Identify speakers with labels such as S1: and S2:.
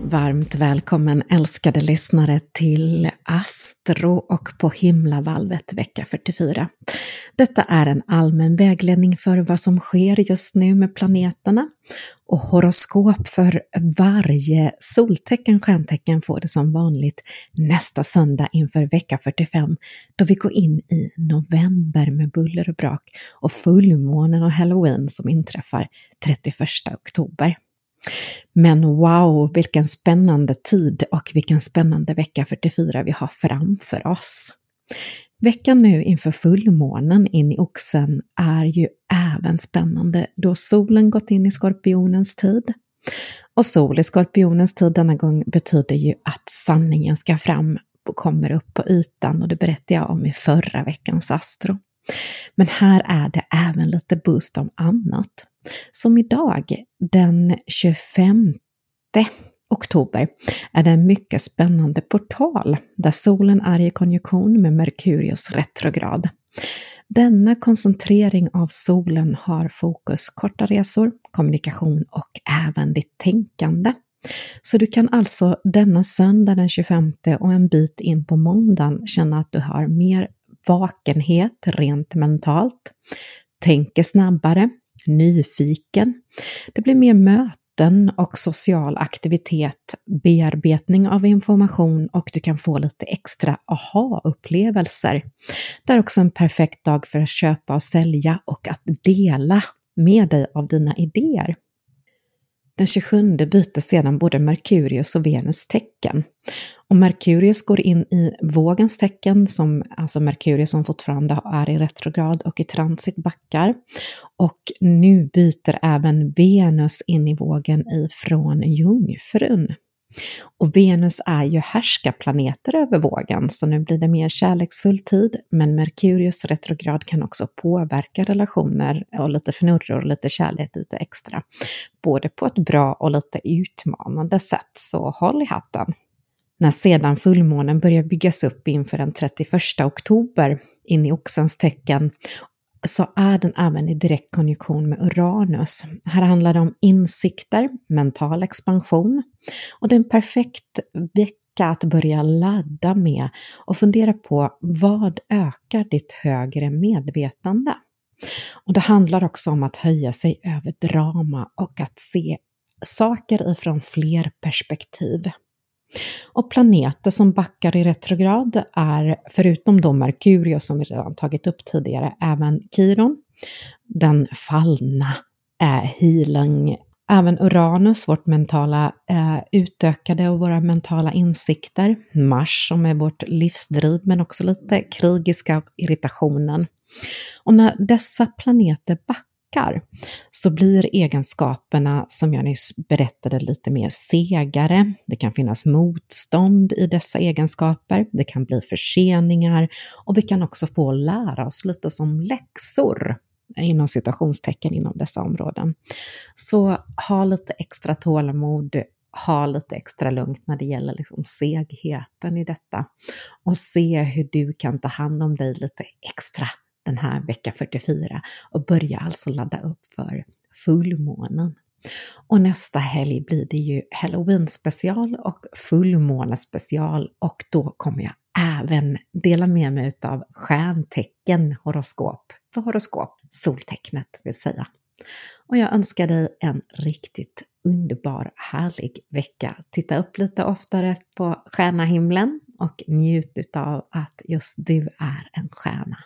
S1: Varmt välkommen älskade lyssnare till Astro och på himlavalvet vecka 44. Detta är en allmän vägledning för vad som sker just nu med planeterna och horoskop för varje soltecken, stjärntecken får det som vanligt nästa söndag inför vecka 45 då vi går in i november med buller och brak och fullmånen och halloween som inträffar 31 oktober. Men wow, vilken spännande tid och vilken spännande vecka 44 vi har framför oss. Veckan nu inför fullmånen in i oxen är ju även spännande då solen gått in i skorpionens tid. Och sol i skorpionens tid denna gång betyder ju att sanningen ska fram och kommer upp på ytan och det berättade jag om i förra veckans Astro. Men här är det även lite boost om annat. Som idag, den 25 oktober, är det en mycket spännande portal där solen är i konjunktion med Merkurius retrograd. Denna koncentrering av solen har fokus korta resor, kommunikation och även ditt tänkande. Så du kan alltså denna söndag den 25 och en bit in på måndagen känna att du har mer vakenhet rent mentalt, tänker snabbare, nyfiken. Det blir mer möten och social aktivitet, bearbetning av information och du kan få lite extra aha-upplevelser. Det är också en perfekt dag för att köpa och sälja och att dela med dig av dina idéer. Den 27 byter sedan både Merkurius och Venus tecken. Och Merkurius går in i vågens tecken, som, alltså Merkurius som fortfarande är i retrograd och i transit backar. Och nu byter även Venus in i vågen ifrån Jungfrun. Och Venus är ju härskarplaneter över vågen, så nu blir det mer kärleksfull tid, men Merkurius retrograd kan också påverka relationer och lite fnurror och lite kärlek lite extra. Både på ett bra och lite utmanande sätt, så håll i hatten. När sedan fullmånen börjar byggas upp inför den 31 oktober in i oxens tecken så är den även i direkt konjunktion med Uranus. Här handlar det om insikter, mental expansion och det är en perfekt vecka att börja ladda med och fundera på vad ökar ditt högre medvetande? Och det handlar också om att höja sig över drama och att se saker ifrån fler perspektiv. Och planeter som backar i retrograd är, förutom då Merkurius som vi redan tagit upp tidigare, även Kiron, den fallna eh, healing, även Uranus, vårt mentala eh, utökade och våra mentala insikter, Mars som är vårt livsdriv men också lite krigiska och irritationen. Och när dessa planeter backar backar så blir egenskaperna som jag nyss berättade lite mer segare. Det kan finnas motstånd i dessa egenskaper, det kan bli förseningar och vi kan också få lära oss lite som läxor inom citationstecken inom dessa områden. Så ha lite extra tålamod, ha lite extra lugnt när det gäller liksom segheten i detta och se hur du kan ta hand om dig lite extra den här vecka 44 och börja alltså ladda upp för fullmånen. Och nästa helg blir det ju Halloween special och fullmåne special och då kommer jag även dela med mig av stjärntecken horoskop för horoskop, soltecknet vill säga. Och jag önskar dig en riktigt underbar, härlig vecka. Titta upp lite oftare på stjärnahimlen och njut av att just du är en stjärna.